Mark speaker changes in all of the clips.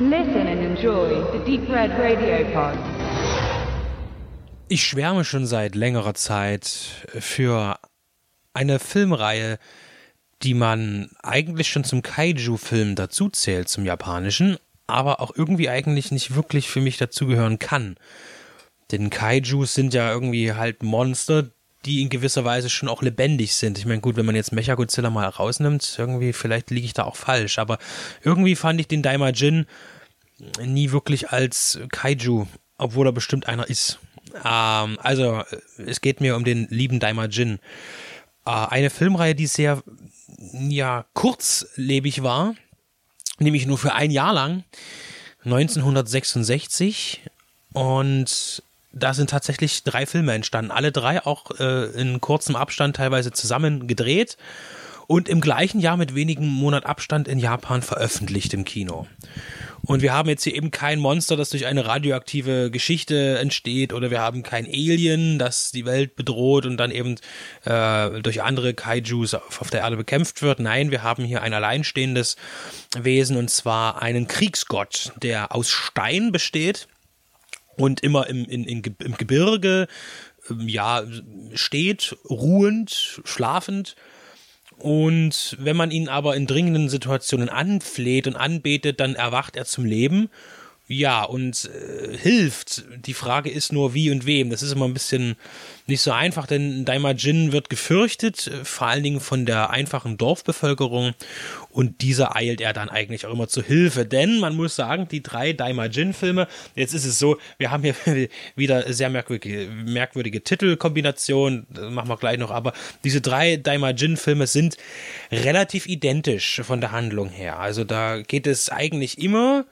Speaker 1: Listen and enjoy the Deep Red Radio Pod.
Speaker 2: Ich schwärme schon seit längerer Zeit für eine Filmreihe, die man eigentlich schon zum Kaiju-Film dazuzählt, zum japanischen, aber auch irgendwie eigentlich nicht wirklich für mich dazugehören kann. Denn Kaijus sind ja irgendwie halt Monster, die in gewisser Weise schon auch lebendig sind. Ich meine, gut, wenn man jetzt Mechagodzilla mal rausnimmt, irgendwie, vielleicht liege ich da auch falsch, aber irgendwie fand ich den Daimajin nie wirklich als Kaiju, obwohl er bestimmt einer ist. Ähm, also, es geht mir um den lieben Daimajin. Äh, eine Filmreihe, die sehr, ja, kurzlebig war, nämlich nur für ein Jahr lang, 1966 und da sind tatsächlich drei Filme entstanden. Alle drei auch äh, in kurzem Abstand teilweise zusammen gedreht und im gleichen Jahr mit wenigen Monat Abstand in Japan veröffentlicht im Kino. Und wir haben jetzt hier eben kein Monster, das durch eine radioaktive Geschichte entsteht, oder wir haben kein Alien, das die Welt bedroht und dann eben äh, durch andere Kaijus auf, auf der Erde bekämpft wird. Nein, wir haben hier ein alleinstehendes Wesen und zwar einen Kriegsgott, der aus Stein besteht und immer im, in, in, im Gebirge ähm, ja steht, ruhend, schlafend. Und wenn man ihn aber in dringenden Situationen anfleht und anbetet, dann erwacht er zum Leben ja, und äh, hilft. Die Frage ist nur, wie und wem. Das ist immer ein bisschen nicht so einfach, denn Daimajin wird gefürchtet, äh, vor allen Dingen von der einfachen Dorfbevölkerung. Und dieser eilt er dann eigentlich auch immer zur Hilfe. Denn man muss sagen, die drei Daimajin-Filme, jetzt ist es so, wir haben hier wieder sehr merkwürdige, merkwürdige Titelkombination, machen wir gleich noch, aber diese drei Daimajin-Filme sind relativ identisch von der Handlung her. Also da geht es eigentlich immer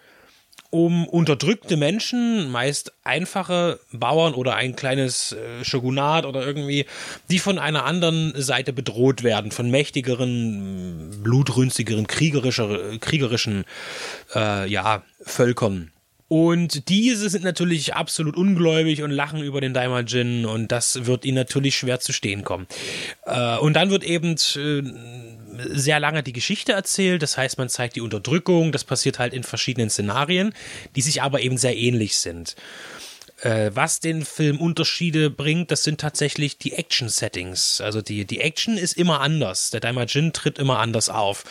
Speaker 2: um unterdrückte Menschen, meist einfache Bauern oder ein kleines äh, Shogunat oder irgendwie, die von einer anderen Seite bedroht werden, von mächtigeren, blutrünstigeren, kriegerischer, kriegerischen äh, ja, Völkern. Und diese sind natürlich absolut ungläubig und lachen über den Daimajin und das wird ihnen natürlich schwer zu stehen kommen. Äh, und dann wird eben äh, sehr lange die Geschichte erzählt. Das heißt, man zeigt die Unterdrückung. Das passiert halt in verschiedenen Szenarien, die sich aber eben sehr ähnlich sind. Äh, was den Film Unterschiede bringt, das sind tatsächlich die Action-Settings. Also die, die Action ist immer anders. Der Daimajin tritt immer anders auf.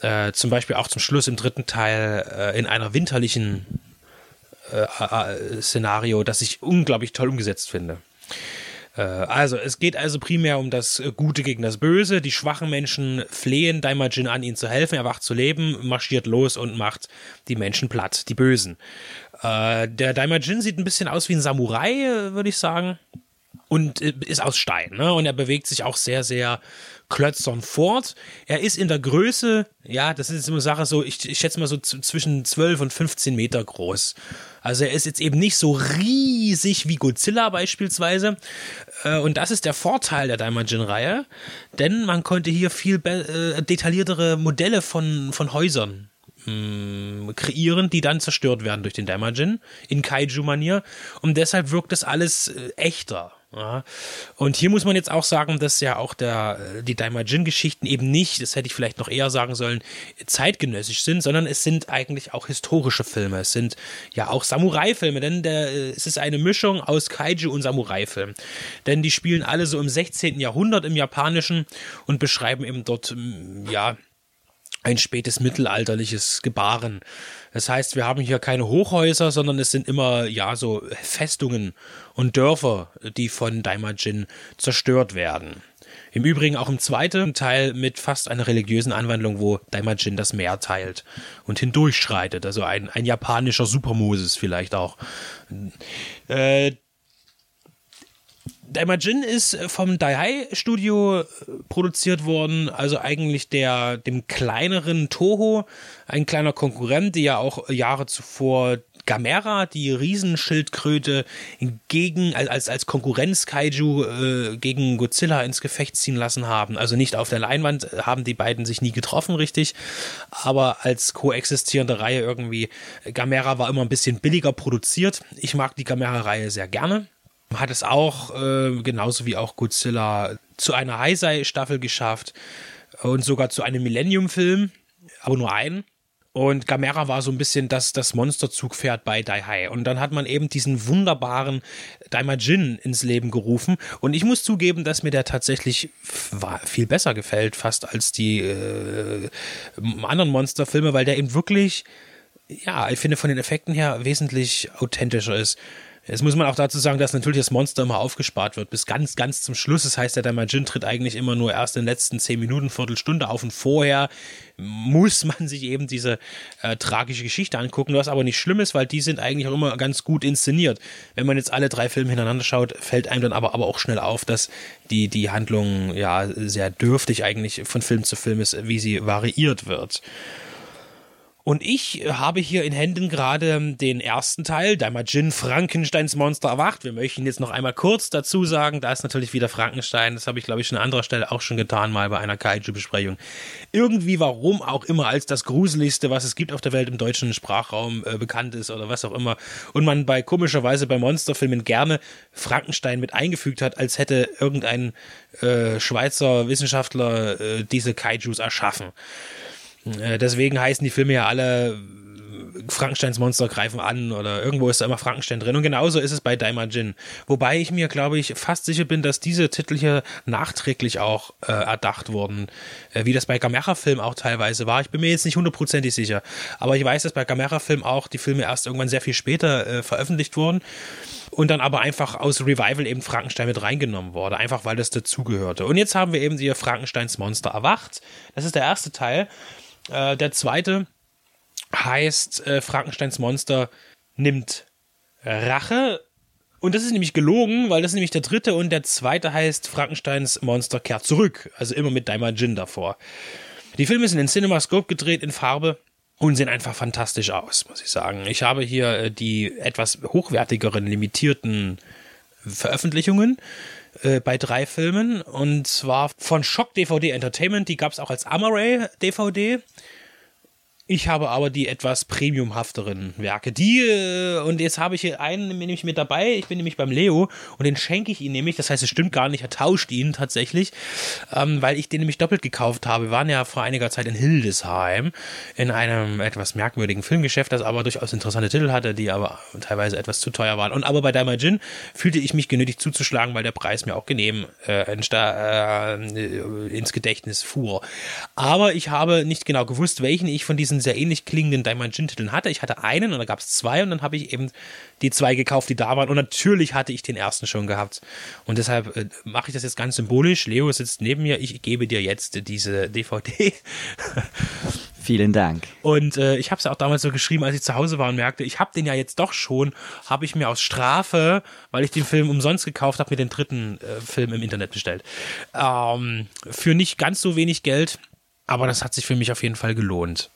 Speaker 2: Äh, zum Beispiel auch zum Schluss im dritten Teil äh, in einer winterlichen äh, Szenario, das ich unglaublich toll umgesetzt finde. Äh, also, es geht also primär um das Gute gegen das Böse. Die schwachen Menschen flehen Daimajin an, ihnen zu helfen. Er wacht zu leben, marschiert los und macht die Menschen platt, die Bösen. Äh, der Daimajin sieht ein bisschen aus wie ein Samurai, äh, würde ich sagen. Und ist aus Stein, ne? Und er bewegt sich auch sehr, sehr klötzern fort. Er ist in der Größe, ja, das ist immer Sache so, ich, ich schätze mal so zwischen 12 und 15 Meter groß. Also er ist jetzt eben nicht so riesig wie Godzilla beispielsweise. Äh, und das ist der Vorteil der Daimajin-Reihe, denn man konnte hier viel äh, detailliertere Modelle von, von Häusern hm, kreieren, die dann zerstört werden durch den Daimajin in Kaiju-Manier. Und deshalb wirkt das alles äh, echter. Ja. Und hier muss man jetzt auch sagen, dass ja auch der, äh, die Daimajin-Geschichten eben nicht, das hätte ich vielleicht noch eher sagen sollen, zeitgenössisch sind, sondern es sind eigentlich auch historische Filme. Es sind ja auch Samurai-Filme, denn der, äh, es ist eine Mischung aus Kaiju und Samurai-Film. Denn die spielen alle so im 16. Jahrhundert im Japanischen und beschreiben eben dort, ja, ein spätes mittelalterliches Gebaren. Das heißt, wir haben hier keine Hochhäuser, sondern es sind immer, ja, so Festungen und Dörfer, die von Daimajin zerstört werden. Im Übrigen auch im zweiten Teil mit fast einer religiösen Anwandlung, wo Daimajin das Meer teilt und hindurchschreitet. Also ein, ein japanischer Supermoses vielleicht auch. Äh, Daimajin ist vom Daihai Studio äh, produziert worden, also eigentlich der dem kleineren Toho, ein kleiner Konkurrent, die ja auch Jahre zuvor Gamera, die Riesenschildkröte, gegen, als, als Konkurrenz-Kaiju äh, gegen Godzilla ins Gefecht ziehen lassen haben. Also nicht auf der Leinwand äh, haben die beiden sich nie getroffen, richtig. Aber als koexistierende Reihe irgendwie, Gamera war immer ein bisschen billiger produziert. Ich mag die Gamera-Reihe sehr gerne hat es auch, äh, genauso wie auch Godzilla, zu einer Heisei-Staffel geschafft und sogar zu einem Millennium-Film, aber nur einen. Und Gamera war so ein bisschen das, das Monsterzugpferd bei Dai Hai. Und dann hat man eben diesen wunderbaren Daimajin ins Leben gerufen. Und ich muss zugeben, dass mir der tatsächlich viel besser gefällt, fast als die äh, anderen Monsterfilme, weil der eben wirklich, ja, ich finde von den Effekten her wesentlich authentischer ist. Jetzt muss man auch dazu sagen, dass natürlich das Monster immer aufgespart wird, bis ganz, ganz zum Schluss. Das heißt, der Daimajin tritt eigentlich immer nur erst in den letzten zehn Minuten, Viertelstunde auf und vorher muss man sich eben diese äh, tragische Geschichte angucken, was aber nicht schlimm ist, weil die sind eigentlich auch immer ganz gut inszeniert. Wenn man jetzt alle drei Filme hintereinander schaut, fällt einem dann aber, aber auch schnell auf, dass die, die Handlung ja sehr dürftig eigentlich von Film zu Film ist, wie sie variiert wird. Und ich habe hier in Händen gerade den ersten Teil, Daimajin Frankensteins Monster erwacht. Wir möchten jetzt noch einmal kurz dazu sagen, da ist natürlich wieder Frankenstein. Das habe ich, glaube ich, schon an anderer Stelle auch schon getan, mal bei einer Kaiju-Besprechung. Irgendwie, warum auch immer, als das Gruseligste, was es gibt auf der Welt im deutschen Sprachraum äh, bekannt ist oder was auch immer. Und man bei komischerweise bei Monsterfilmen gerne Frankenstein mit eingefügt hat, als hätte irgendein äh, Schweizer Wissenschaftler äh, diese Kaijus erschaffen. Äh, deswegen heißen die Filme ja alle Frankensteins Monster greifen an oder irgendwo ist da immer Frankenstein drin. Und genauso ist es bei Daimajin. Wobei ich mir, glaube ich, fast sicher bin, dass diese Titel hier nachträglich auch äh, erdacht wurden. Äh, wie das bei Gamera-Film auch teilweise war. Ich bin mir jetzt nicht hundertprozentig sicher. Aber ich weiß, dass bei Gamera-Film auch die Filme erst irgendwann sehr viel später äh, veröffentlicht wurden. Und dann aber einfach aus Revival eben Frankenstein mit reingenommen wurde. Einfach weil das dazugehörte. Und jetzt haben wir eben hier Frankensteins Monster erwacht. Das ist der erste Teil. Äh, der zweite heißt äh, Frankensteins Monster nimmt Rache. Und das ist nämlich gelogen, weil das ist nämlich der dritte und der zweite heißt Frankensteins Monster kehrt zurück. Also immer mit Daimajin davor. Die Filme sind in CinemaScope gedreht in Farbe und sehen einfach fantastisch aus, muss ich sagen. Ich habe hier äh, die etwas hochwertigeren, limitierten Veröffentlichungen äh, bei drei Filmen. Und zwar von Shock DVD Entertainment, die gab es auch als Amaray DVD ich habe aber die etwas premiumhafteren Werke. Die, äh, und jetzt habe ich hier einen nämlich mit dabei. Ich bin nämlich beim Leo und den schenke ich ihm nämlich. Das heißt, es stimmt gar nicht, er tauscht ihn tatsächlich, ähm, weil ich den nämlich doppelt gekauft habe. Wir waren ja vor einiger Zeit in Hildesheim in einem etwas merkwürdigen Filmgeschäft, das aber durchaus interessante Titel hatte, die aber teilweise etwas zu teuer waren. Und aber bei Daimajin fühlte ich mich genötigt zuzuschlagen, weil der Preis mir auch genehm äh, äh, ins Gedächtnis fuhr. Aber ich habe nicht genau gewusst, welchen ich von diesen sehr ähnlich klingenden Diamond-Titeln hatte. Ich hatte einen und da gab es zwei und dann habe ich eben die zwei gekauft, die da waren. Und natürlich hatte ich den ersten schon gehabt. Und deshalb äh, mache ich das jetzt ganz symbolisch. Leo sitzt neben mir. Ich gebe dir jetzt diese DVD.
Speaker 3: Vielen Dank.
Speaker 2: Und äh, ich habe es ja auch damals so geschrieben, als ich zu Hause war und merkte, ich habe den ja jetzt doch schon, habe ich mir aus Strafe, weil ich den Film umsonst gekauft habe, mir den dritten äh, Film im Internet bestellt. Ähm, für nicht ganz so wenig Geld, aber das hat sich für mich auf jeden Fall gelohnt.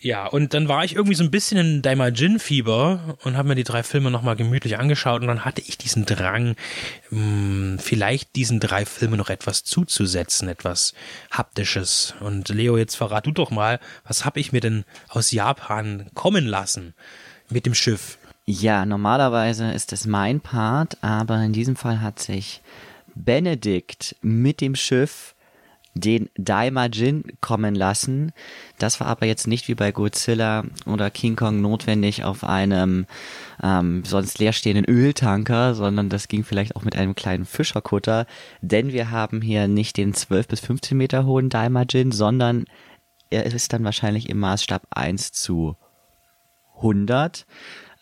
Speaker 2: Ja, und dann war ich irgendwie so ein bisschen in Daimajin-Fieber und habe mir die drei Filme nochmal gemütlich angeschaut und dann hatte ich diesen Drang, hm, vielleicht diesen drei Filmen noch etwas zuzusetzen, etwas Haptisches. Und Leo, jetzt verrat du doch mal, was habe ich mir denn aus Japan kommen lassen mit dem Schiff?
Speaker 3: Ja, normalerweise ist es mein Part, aber in diesem Fall hat sich Benedikt mit dem Schiff den Daimajin kommen lassen. Das war aber jetzt nicht wie bei Godzilla oder King Kong notwendig auf einem ähm, sonst leerstehenden Öltanker, sondern das ging vielleicht auch mit einem kleinen Fischerkutter, denn wir haben hier nicht den 12 bis 15 Meter hohen Daimajin, sondern er ist dann wahrscheinlich im Maßstab 1 zu 100.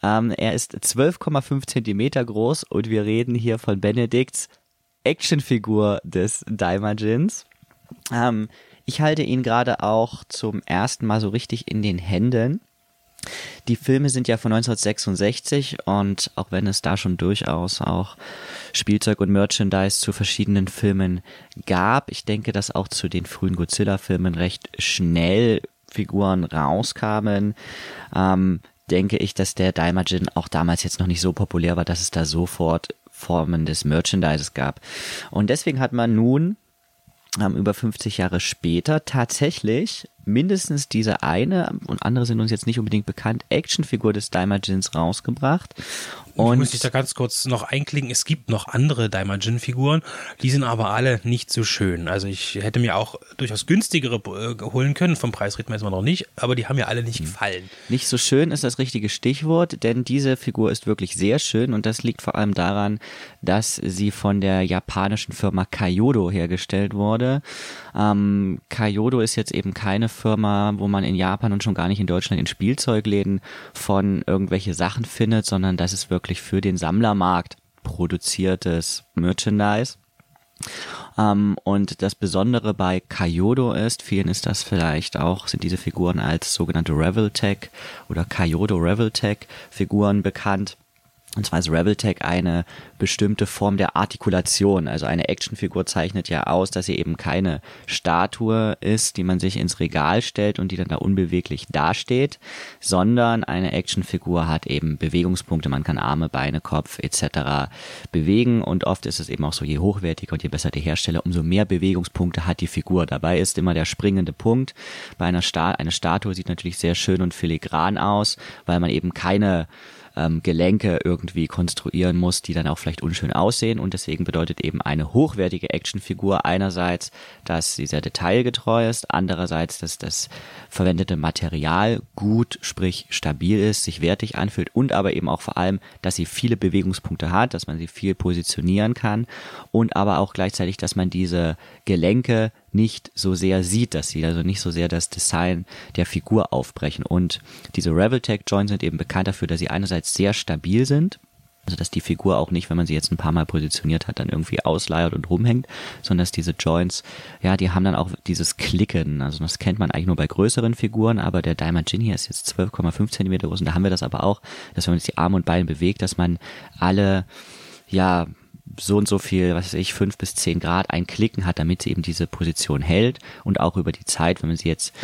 Speaker 3: Ähm, er ist 12,5 Zentimeter groß und wir reden hier von Benedikts Actionfigur des Daimajins. Ähm, ich halte ihn gerade auch zum ersten Mal so richtig in den Händen. Die Filme sind ja von 1966 und auch wenn es da schon durchaus auch Spielzeug und Merchandise zu verschiedenen Filmen gab, ich denke, dass auch zu den frühen Godzilla-Filmen recht schnell Figuren rauskamen, ähm, denke ich, dass der Daimajin auch damals jetzt noch nicht so populär war, dass es da sofort Formen des Merchandises gab. Und deswegen hat man nun haben über 50 Jahre später tatsächlich mindestens diese eine und andere sind uns jetzt nicht unbedingt bekannt Actionfigur des Daimajins rausgebracht
Speaker 2: Und
Speaker 3: Und
Speaker 2: muss ich da ganz kurz noch einklicken. Es gibt noch andere Daimajin-Figuren, die sind aber alle nicht so schön. Also ich hätte mir auch durchaus günstigere äh, holen können. Vom Preis reden wir jetzt mal noch nicht, aber die haben mir alle nicht gefallen.
Speaker 3: Nicht so schön ist das richtige Stichwort, denn diese Figur ist wirklich sehr schön und das liegt vor allem daran, dass sie von der japanischen Firma Kyodo hergestellt wurde. Ähm, Kyodo ist jetzt eben keine Firma, wo man in Japan und schon gar nicht in Deutschland in Spielzeugläden von irgendwelche Sachen findet, sondern das ist wirklich für den Sammlermarkt produziertes Merchandise. Ähm, und das Besondere bei Kyodo ist, vielen ist das vielleicht auch, sind diese Figuren als sogenannte Reveltech oder Kyodo Reveltech Figuren bekannt. Und zwar ist Reveltech eine bestimmte Form der Artikulation. Also eine Actionfigur zeichnet ja aus, dass sie eben keine Statue ist, die man sich ins Regal stellt und die dann da unbeweglich dasteht, sondern eine Actionfigur hat eben Bewegungspunkte. Man kann Arme, Beine, Kopf etc. bewegen und oft ist es eben auch so, je hochwertiger und je besser der Hersteller, umso mehr Bewegungspunkte hat die Figur. Dabei ist immer der springende Punkt. Bei einer Sta eine Statue sieht natürlich sehr schön und filigran aus, weil man eben keine ähm, Gelenke irgendwie konstruieren muss, die dann auch vielleicht unschön aussehen. Und deswegen bedeutet eben eine hochwertige Actionfigur einerseits, dass sie sehr detailgetreu ist, andererseits, dass das verwendete Material gut, sprich stabil ist, sich wertig anfühlt und aber eben auch vor allem, dass sie viele Bewegungspunkte hat, dass man sie viel positionieren kann und aber auch gleichzeitig, dass man diese Gelenke nicht so sehr sieht, dass sie also nicht so sehr das Design der Figur aufbrechen. Und diese Reveltech Joints sind eben bekannt dafür, dass sie einerseits sehr stabil sind, also dass die Figur auch nicht, wenn man sie jetzt ein paar Mal positioniert hat, dann irgendwie ausleiert und rumhängt, sondern dass diese Joints, ja, die haben dann auch dieses Klicken. Also das kennt man eigentlich nur bei größeren Figuren, aber der Daimajin hier ist jetzt 12,5 Zentimeter groß und da haben wir das aber auch, dass wenn man jetzt die Arme und Beine bewegt, dass man alle, ja, so und so viel, was weiß ich, fünf bis zehn Grad ein Klicken hat, damit sie eben diese Position hält und auch über die Zeit, wenn man sie jetzt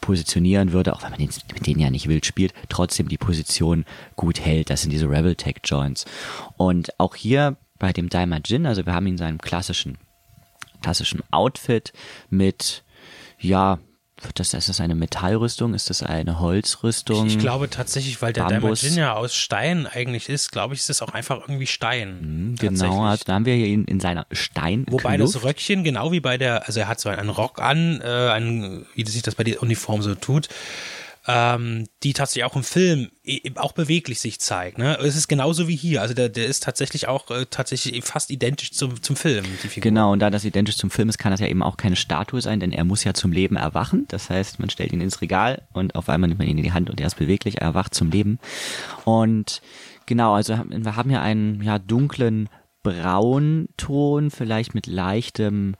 Speaker 3: positionieren würde, auch wenn man den, mit denen ja nicht wild spielt, trotzdem die Position gut hält. Das sind diese Reveltech Joints. Und auch hier bei dem Daimajin, also wir haben ihn in seinem klassischen, klassischen Outfit mit, ja, das, ist das eine Metallrüstung? Ist das eine Holzrüstung?
Speaker 2: Ich, ich glaube tatsächlich, weil der
Speaker 3: Bambus.
Speaker 2: Daimajin ja aus Stein eigentlich ist, glaube ich, ist es auch einfach irgendwie Stein.
Speaker 3: Genau,
Speaker 2: Tatsächlich.
Speaker 3: also da haben wir hier ihn in seiner Stein.
Speaker 2: Wobei das Röckchen, genau wie bei der, also er hat so einen Rock an, äh, einen, wie sich das bei der Uniform so tut, ähm, die tatsächlich auch im Film auch beweglich sich zeigt. Ne? Es ist genauso wie hier. Also der, der ist tatsächlich auch äh, tatsächlich fast identisch zum, zum Film.
Speaker 3: Genau, und da das identisch zum Film ist, kann das ja eben auch keine Statue sein, denn er muss ja zum Leben erwachen. Das heißt, man stellt ihn ins Regal und auf einmal nimmt man ihn in die Hand und er ist beweglich, er erwacht zum Leben. Und genau, also wir haben hier einen ja dunklen Braunton, vielleicht mit leichtem,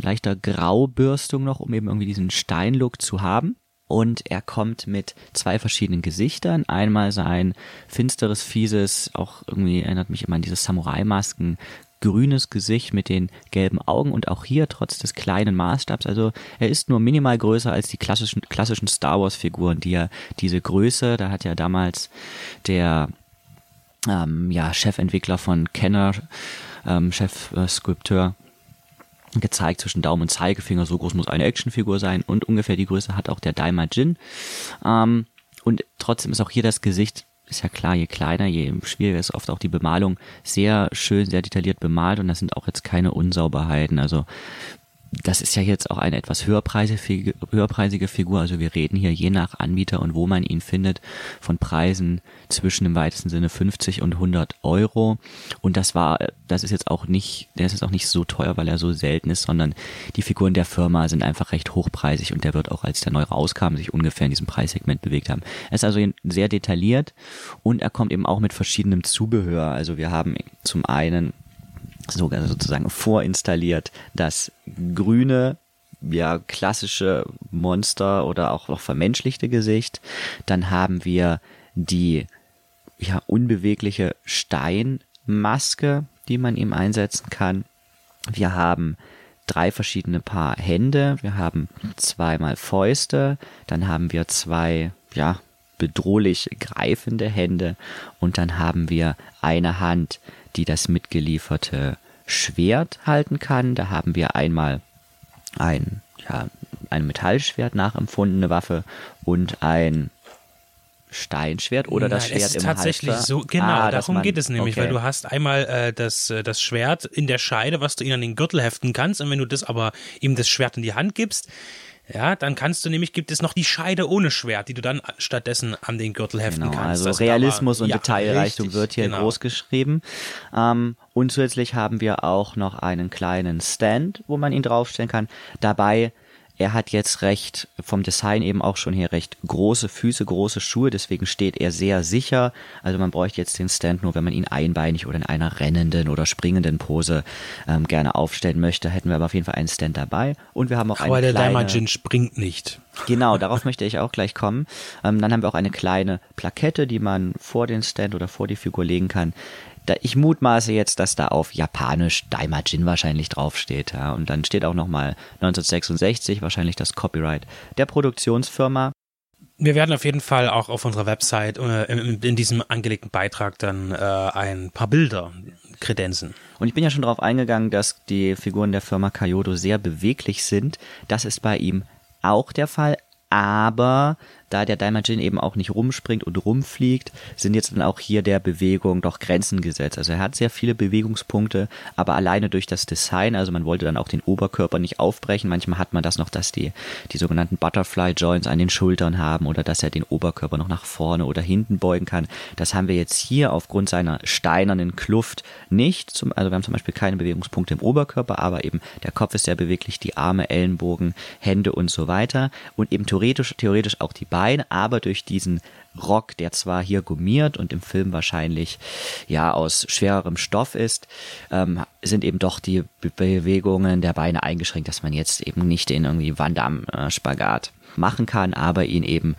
Speaker 3: leichter Graubürstung noch, um eben irgendwie diesen Steinlook zu haben. Und er kommt mit zwei verschiedenen Gesichtern. Einmal sein finsteres, fieses, auch irgendwie erinnert mich immer an diese Samurai-Masken, grünes Gesicht mit den gelben Augen und auch hier trotz des kleinen Maßstabs, also er ist nur minimal größer als die klassischen, klassischen Star Wars Figuren, die ja diese Größe, da hat ja damals der ähm, ja, Chefentwickler von Kenner, ähm, Chefskulpteur, gezeigt zwischen Daumen und Zeigefinger, so groß muss eine Actionfigur sein und ungefähr die Größe hat auch der Daimajin. Ähm, und trotzdem ist auch hier das Gesicht, ist ja klar, je kleiner, je schwieriger ist oft auch die Bemalung, sehr schön, sehr detailliert bemalt und das sind auch jetzt keine Unsauberheiten. Also das ist ja jetzt auch eine etwas höherpreisige, höherpreisige Figur. Also wir reden hier je nach Anbieter und wo man ihn findet von Preisen zwischen im weitesten Sinne 50 und 100 Euro. Und das war, das ist jetzt auch nicht, der ist jetzt auch nicht so teuer, weil er so selten ist, sondern die Figuren der Firma sind einfach recht hochpreisig und der wird auch, als der neu rauskam, sich ungefähr in diesem Preissegment bewegt haben. Er ist also sehr detailliert und er kommt eben auch mit verschiedenem Zubehör. Also wir haben zum einen sogar sozusagen vorinstalliert das grüne, ja, klassische Monster oder auch noch vermenschlichte Gesicht. Dann haben wir die, ja, unbewegliche Steinmaske, die man ihm einsetzen kann. Wir haben drei verschiedene Paar Hände. Wir haben zweimal Fäuste. Dann haben wir zwei, ja, bedrohlich greifende Hände. Und dann haben wir eine Hand, die das mitgelieferte Schwert halten kann. Da haben wir einmal ein, ja, ein Metallschwert nachempfundene Waffe und ein Steinschwert oder das
Speaker 2: Nein,
Speaker 3: Schwert
Speaker 2: es ist
Speaker 3: im
Speaker 2: tatsächlich
Speaker 3: Halfter?
Speaker 2: so, genau,
Speaker 3: Ah,
Speaker 2: darum
Speaker 3: man-
Speaker 2: geht es nämlich,
Speaker 3: okay.
Speaker 2: weil du hast einmal äh, das, äh, das Schwert in der Scheide, was du ihm an den Gürtel heften kannst und wenn du das aber ihm das Schwert in die Hand gibst, ja, dann kannst du nämlich, gibt es noch die Scheide ohne Schwert, die du dann stattdessen an den Gürtel heften
Speaker 3: Genau,
Speaker 2: kannst.
Speaker 3: also
Speaker 2: da
Speaker 3: Realismus
Speaker 2: war-
Speaker 3: und
Speaker 2: ja,
Speaker 3: Detailreichtum
Speaker 2: richtig,
Speaker 3: wird hier
Speaker 2: genau.
Speaker 3: groß geschrieben. Ähm, und zusätzlich haben wir auch noch einen kleinen Stand, wo man ihn draufstellen kann. Dabei, er hat jetzt recht, vom Design eben auch schon hier recht große Füße, große Schuhe, deswegen steht er sehr sicher. Also man bräuchte jetzt den Stand nur, wenn man ihn einbeinig oder in einer rennenden oder springenden Pose ähm, gerne aufstellen möchte. Hätten wir aber auf jeden Fall einen Stand dabei. Und wir haben auch
Speaker 2: Aber
Speaker 3: eine
Speaker 2: der
Speaker 3: kleine...
Speaker 2: Daimajin springt nicht.
Speaker 3: Genau, darauf möchte ich auch gleich kommen. Ähm, dann haben wir auch eine kleine Plakette, die man vor den Stand oder vor die Figur legen kann. Da, ich mutmaße jetzt, dass da auf Japanisch Daimajin wahrscheinlich draufsteht. Ja. Und dann steht auch nochmal 1966 wahrscheinlich das Copyright der Produktionsfirma.
Speaker 2: Wir werden auf jeden Fall auch auf unserer Website äh, in, in diesem angelegten Beitrag dann äh, ein paar Bilder kredenzen.
Speaker 3: Und ich bin ja schon darauf eingegangen, dass die Figuren der Firma Kyoto sehr beweglich sind. Das ist bei ihm auch der Fall. Aber da der Daimajin eben auch nicht rumspringt und rumfliegt, sind jetzt dann auch hier der Bewegung doch Grenzen gesetzt. Also er hat sehr viele Bewegungspunkte, aber alleine durch das Design, also man wollte dann auch den Oberkörper nicht aufbrechen. Manchmal hat man das noch, dass die, die sogenannten Butterfly Joints an den Schultern haben oder dass er den Oberkörper noch nach vorne oder hinten beugen kann. Das haben wir jetzt hier aufgrund seiner steinernen Kluft nicht. Zum, also wir haben zum Beispiel keine Bewegungspunkte im Oberkörper, aber eben der Kopf ist sehr beweglich, die Arme, Ellenbogen, Hände und so weiter. Und eben theoretisch, theoretisch auch die Beine, aber durch diesen Rock, der zwar hier gummiert und im Film wahrscheinlich ja aus schwererem Stoff ist, ähm, sind eben doch die Be Bewegungen der Beine eingeschränkt, dass man jetzt eben nicht den irgendwie Damme äh, machen kann, aber ihn eben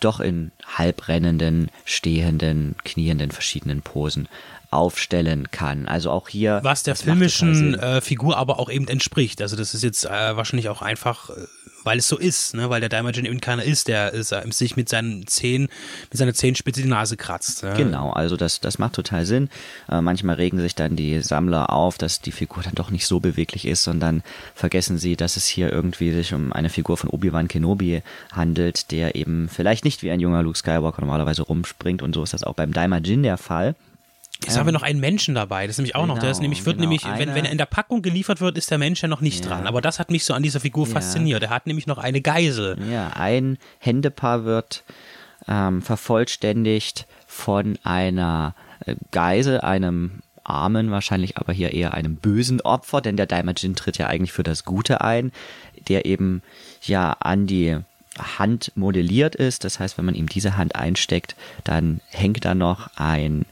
Speaker 3: doch in halbrennenden, stehenden, knienden verschiedenen Posen aufstellen kann. Also auch hier
Speaker 2: Was der filmischen äh, Figur aber auch eben entspricht. Also das ist jetzt äh, wahrscheinlich auch einfach, äh, weil es so ist, ne? weil der Daimajin eben keiner ist, der ist, äh, sich mit seinen Zehen, mit seiner Zehenspitze die Nase kratzt. Ja?
Speaker 3: Genau, also das, das macht total Sinn. Äh, manchmal regen sich dann die Sammler auf, dass die Figur dann doch nicht so beweglich ist, sondern vergessen sie, dass es hier irgendwie sich um eine Figur von Obi-Wan Kenobi handelt, der eben vielleicht nicht wie ein junger Luke Skywalker normalerweise rumspringt und so ist das auch beim Daimajin der Fall.
Speaker 2: Jetzt haben wir noch einen Menschen dabei, das ist nämlich auch noch. Der ist
Speaker 3: Genau,
Speaker 2: nämlich, wird
Speaker 3: genau.
Speaker 2: nämlich, wenn, wenn
Speaker 3: Einer-
Speaker 2: er in der Packung geliefert wird, ist der Mensch ja noch nicht
Speaker 3: Ja.
Speaker 2: dran. Aber das hat mich so an dieser Figur
Speaker 3: Ja.
Speaker 2: fasziniert. Er hat nämlich noch eine Geisel.
Speaker 3: Ja, ein Händepaar wird ähm, vervollständigt von einer äh, Geisel, einem armen, wahrscheinlich aber hier eher einem bösen Opfer, denn der Daimajin tritt ja eigentlich für das Gute ein, der eben ja an die Hand modelliert ist. Das heißt, wenn man ihm diese Hand einsteckt, dann hängt da noch ein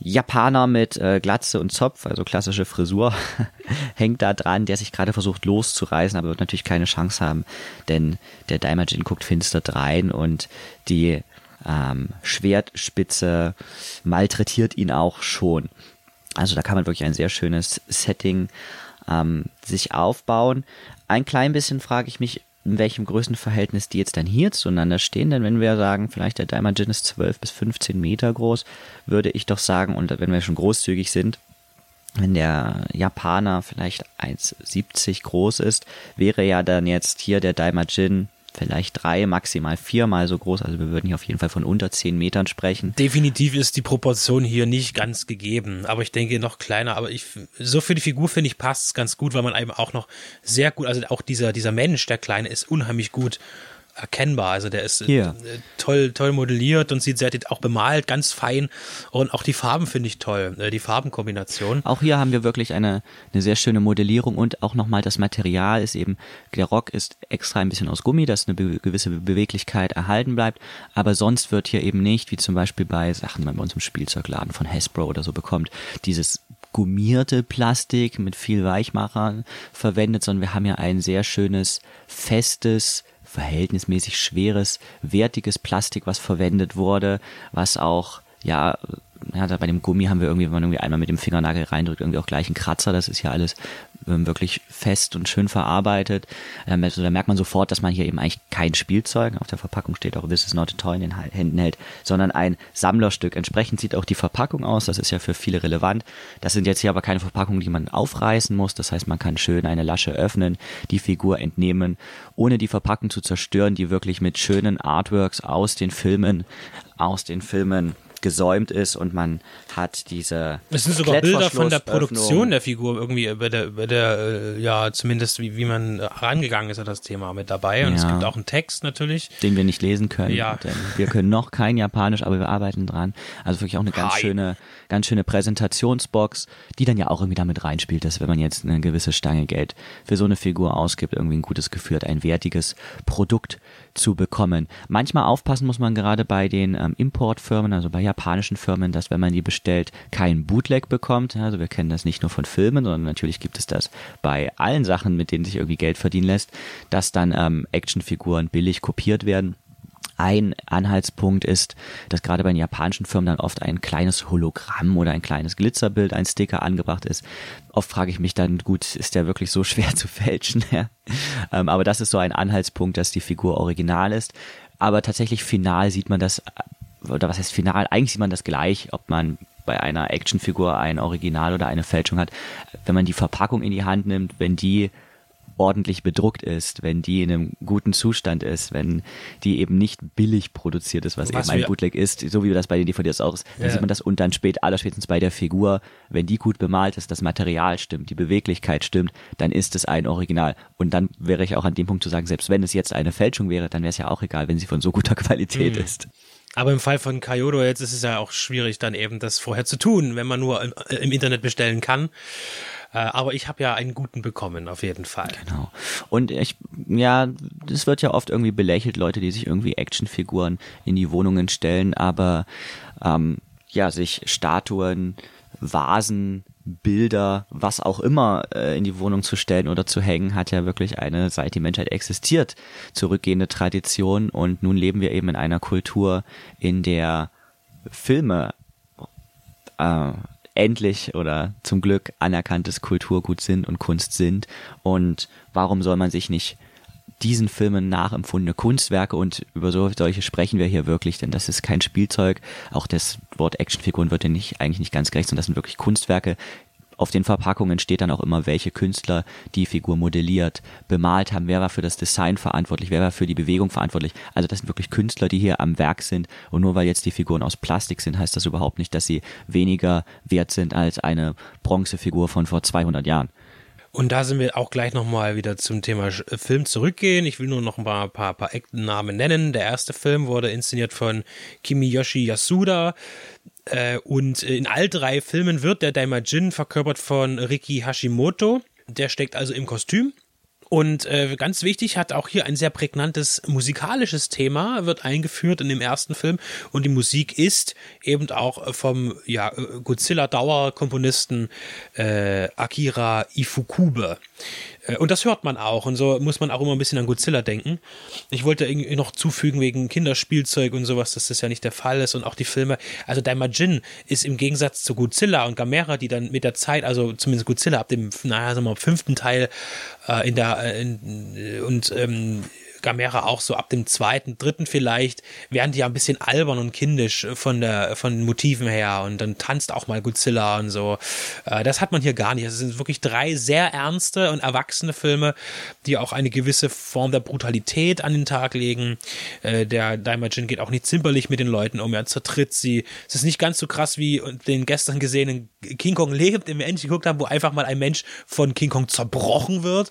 Speaker 3: Japaner mit äh, Glatze und Zopf, also klassische Frisur, hängt da dran, der sich gerade versucht loszureißen, aber wird natürlich keine Chance haben, denn der Daimajin guckt finster drein und die ähm, Schwertspitze malträtiert ihn auch schon. Also da kann man wirklich ein sehr schönes Setting ähm, sich aufbauen. Ein klein bisschen frage ich mich, in welchem Größenverhältnis die jetzt dann hier zueinander stehen. Denn wenn wir sagen, vielleicht der Daimajin ist 12 bis 15 Meter groß, würde ich doch sagen, und wenn wir schon großzügig sind, wenn der Japaner vielleicht 1,70 groß ist, wäre ja dann jetzt hier der Daimajin vielleicht drei, maximal viermal so groß. Also wir würden hier auf jeden Fall von unter 10 Metern sprechen.
Speaker 2: Definitiv ist die Proportion hier nicht ganz gegeben, aber ich denke noch kleiner. Aber ich, so für die Figur finde ich passt es ganz gut, weil man eben auch noch sehr gut, also auch dieser, dieser Mensch, der Kleine, ist unheimlich gut erkennbar. Also der ist äh,
Speaker 3: Hier.
Speaker 2: toll, toll modelliert und sieht sehr auch bemalt, ganz fein. Und auch die Farben finde ich toll, äh, die Farbenkombination.
Speaker 3: Auch hier haben wir wirklich eine, eine sehr schöne Modellierung und auch nochmal das Material ist eben, der Rock ist extra ein bisschen aus Gummi, dass eine be gewisse Beweglichkeit erhalten bleibt, aber sonst wird hier eben nicht, wie zum Beispiel bei Sachen, die man bei uns im Spielzeugladen von Hasbro oder so bekommt, dieses gummierte Plastik mit viel Weichmachern verwendet, sondern wir haben ja ein sehr schönes, festes, verhältnismäßig schweres, wertiges Plastik, was verwendet wurde, was auch ja, ja, bei dem Gummi haben wir irgendwie, wenn man irgendwie einmal mit dem Fingernagel reindrückt, irgendwie auch gleich einen Kratzer. Das ist ja alles ähm, wirklich fest und schön verarbeitet. Ähm, also da merkt man sofort, dass man hier eben eigentlich kein Spielzeug, auf der Verpackung steht auch This is not a toy in den Händen hält, sondern ein Sammlerstück. Entsprechend sieht auch die Verpackung aus, das ist ja für viele relevant. Das sind jetzt hier aber keine Verpackungen, die man aufreißen muss. Das heißt, man kann schön eine Lasche öffnen, die Figur entnehmen, ohne die Verpackung zu zerstören, die wirklich mit schönen Artworks aus den Filmen, aus den Filmen gesäumt ist und man hat diese.
Speaker 2: Es sind sogar Bilder von der Produktion der Figur irgendwie über der, über der äh, ja, zumindest wie, wie man rangegangen ist an das Thema mit dabei. Und ja. es gibt auch einen Text natürlich.
Speaker 3: Den wir nicht lesen können.
Speaker 2: Ja.
Speaker 3: Denn wir können noch kein Japanisch, aber wir arbeiten dran. Also wirklich auch eine ganz Hi. schöne, ganz schöne Präsentationsbox, die dann ja auch irgendwie damit reinspielt, dass wenn man jetzt eine gewisse Stange Geld für so eine Figur ausgibt, irgendwie ein gutes Gefühl hat, ein wertiges Produkt zu bekommen. Manchmal aufpassen muss man gerade bei den ähm, Importfirmen, also bei japanischen Firmen, dass wenn man die bestellt, kein Bootleg bekommt. Also wir kennen das nicht nur von Filmen, sondern natürlich gibt es das bei allen Sachen, mit denen sich irgendwie Geld verdienen lässt, dass dann ähm, Actionfiguren billig kopiert werden. Ein Anhaltspunkt ist, dass gerade bei den japanischen Firmen dann oft ein kleines Hologramm oder ein kleines Glitzerbild, ein Sticker angebracht ist. Oft frage ich mich dann, gut, ist der wirklich so schwer zu fälschen? ähm, aber das ist so ein Anhaltspunkt, dass die Figur original ist. Aber tatsächlich final sieht man das, oder was heißt final? Eigentlich sieht man das gleich, ob man bei einer Actionfigur ein Original oder eine Fälschung hat. Wenn man die Verpackung in die Hand nimmt, wenn die ordentlich bedruckt ist, wenn die in einem guten Zustand ist, wenn die eben nicht billig produziert ist, was, was eben ein Bootleg ist, so wie das bei den DVDs auch ist, dann ja. sieht man das und dann spät, allerspätestens bei der Figur, wenn die gut bemalt ist, das Material stimmt, die Beweglichkeit stimmt, dann ist es ein Original. Und dann wäre ich auch an dem Punkt zu sagen, selbst wenn es jetzt eine Fälschung wäre, dann wäre es ja auch egal, wenn sie von so guter Qualität mhm. ist.
Speaker 2: Aber im Fall von Kyoto jetzt ist es ja auch schwierig, dann eben das vorher zu tun, wenn man nur im, im Internet bestellen kann. Äh, aber ich habe ja einen guten bekommen, auf jeden Fall.
Speaker 3: Genau. Und ich, ja, es wird ja oft irgendwie belächelt, Leute, die sich irgendwie Actionfiguren in die Wohnungen stellen, aber ähm, ja, sich Statuen, Vasen, Bilder, was auch immer äh, in die Wohnung zu stellen oder zu hängen, hat ja wirklich eine, seit die Menschheit existiert, zurückgehende Tradition. Und nun leben wir eben in einer Kultur, in der Filme äh, endlich oder zum Glück anerkanntes Kulturgut sind und Kunst sind. Und warum soll man sich nicht diesen Filmen nachempfundene Kunstwerke und über so, solche sprechen wir hier wirklich, denn das ist kein Spielzeug. Auch das Wort Actionfiguren wird ja nicht, eigentlich nicht ganz gerecht, sondern das sind wirklich Kunstwerke, auf den Verpackungen steht dann auch immer, welche Künstler die Figur modelliert, bemalt haben, wer war für das Design verantwortlich, wer war für die Bewegung verantwortlich. Also das sind wirklich Künstler, die hier am Werk sind. Und nur weil jetzt die Figuren aus Plastik sind, heißt das überhaupt nicht, dass sie weniger wert sind als eine Bronzefigur von vor 200 Jahren.
Speaker 2: Und da sind wir auch gleich nochmal wieder zum Thema äh, Film zurückgehen. Ich will nur noch ein paar, paar, paar Namen nennen. Der erste Film wurde inszeniert von Kimiyoshi Yasuda. Äh, und in all drei Filmen wird der Daimajin verkörpert von Riki Hashimoto. Der steckt also im Kostüm. Und äh, ganz wichtig, hat auch hier ein sehr prägnantes musikalisches Thema, wird eingeführt in dem ersten Film. Und die Musik ist eben auch vom ja, Godzilla-Dauerkomponisten äh, Akira Ifukube. Äh, und das hört man auch. Und so muss man auch immer ein bisschen an Godzilla denken. Ich wollte irgendwie noch zufügen wegen Kinderspielzeug und sowas, dass das ja nicht der Fall ist. Und auch die Filme. Also Daimajin ist im Gegensatz zu Godzilla und Gamera, die dann mit der Zeit, also zumindest Godzilla ab dem, naja, sagen wir mal, fünften Teil äh, in der, äh, in, und ähm, Gamera auch so ab dem zweiten, dritten vielleicht, werden die ja ein bisschen albern und kindisch von der, von den Motiven her und dann tanzt auch mal Godzilla und so. Äh, das hat man hier gar nicht. Es sind wirklich drei sehr ernste und erwachsene Filme, die auch eine gewisse Form der Brutalität an den Tag legen. Äh, der Daimajin geht auch nicht zimperlich mit den Leuten um, er zertritt sie. Es ist nicht ganz so krass wie den gestern gesehenen King Kong lebt, wir endlich geguckt haben, wo einfach mal ein Mensch von King Kong zerbrochen wird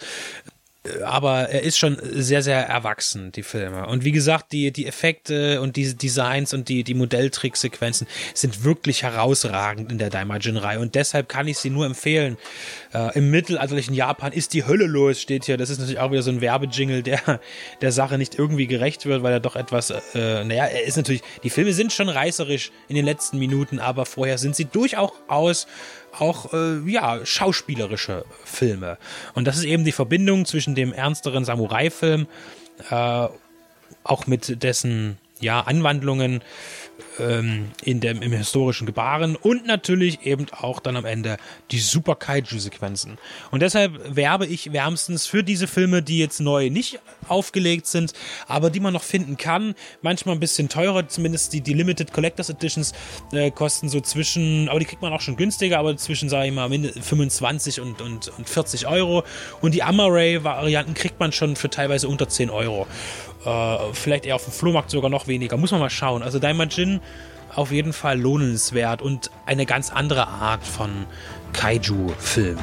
Speaker 2: aber er ist schon sehr, sehr erwachsen, die Filme. Und wie gesagt, die, die Effekte und die Designs und die, die Modelltricksequenzen sind wirklich herausragend in der Daimajin-Reihe. Und deshalb kann ich sie nur empfehlen. Äh, Im mittelalterlichen Japan ist die Hölle los, steht hier. Das ist natürlich auch wieder so ein Werbejingle, der der Sache nicht irgendwie gerecht wird, weil er doch etwas, äh, naja, er ist natürlich, die Filme sind schon reißerisch in den letzten Minuten, aber vorher sind sie durchaus auch äh, ja schauspielerische Filme. Und das ist eben die Verbindung zwischen dem ernsteren Samurai-Film, äh, auch mit dessen ja Anwandlungen ähm, in dem, im historischen Gebaren und natürlich eben auch dann am Ende die Super Kaiju-Sequenzen. Und deshalb werbe ich wärmstens für diese Filme, die jetzt neu nicht aufgelegt sind, aber die man noch finden kann. Manchmal ein bisschen teurer, zumindest die, die Limited Collectors Editions äh, kosten so zwischen, aber die kriegt man auch schon günstiger, aber zwischen, sage ich mal, 25 und, und, und 40 Euro. Und die Amaray-Varianten kriegt man schon für teilweise unter 10 Euro. Äh, vielleicht eher auf dem Flohmarkt sogar noch weniger. Muss man mal schauen. Also Daimajin auf jeden Fall lohnenswert und eine ganz andere Art von Kaiju-Film.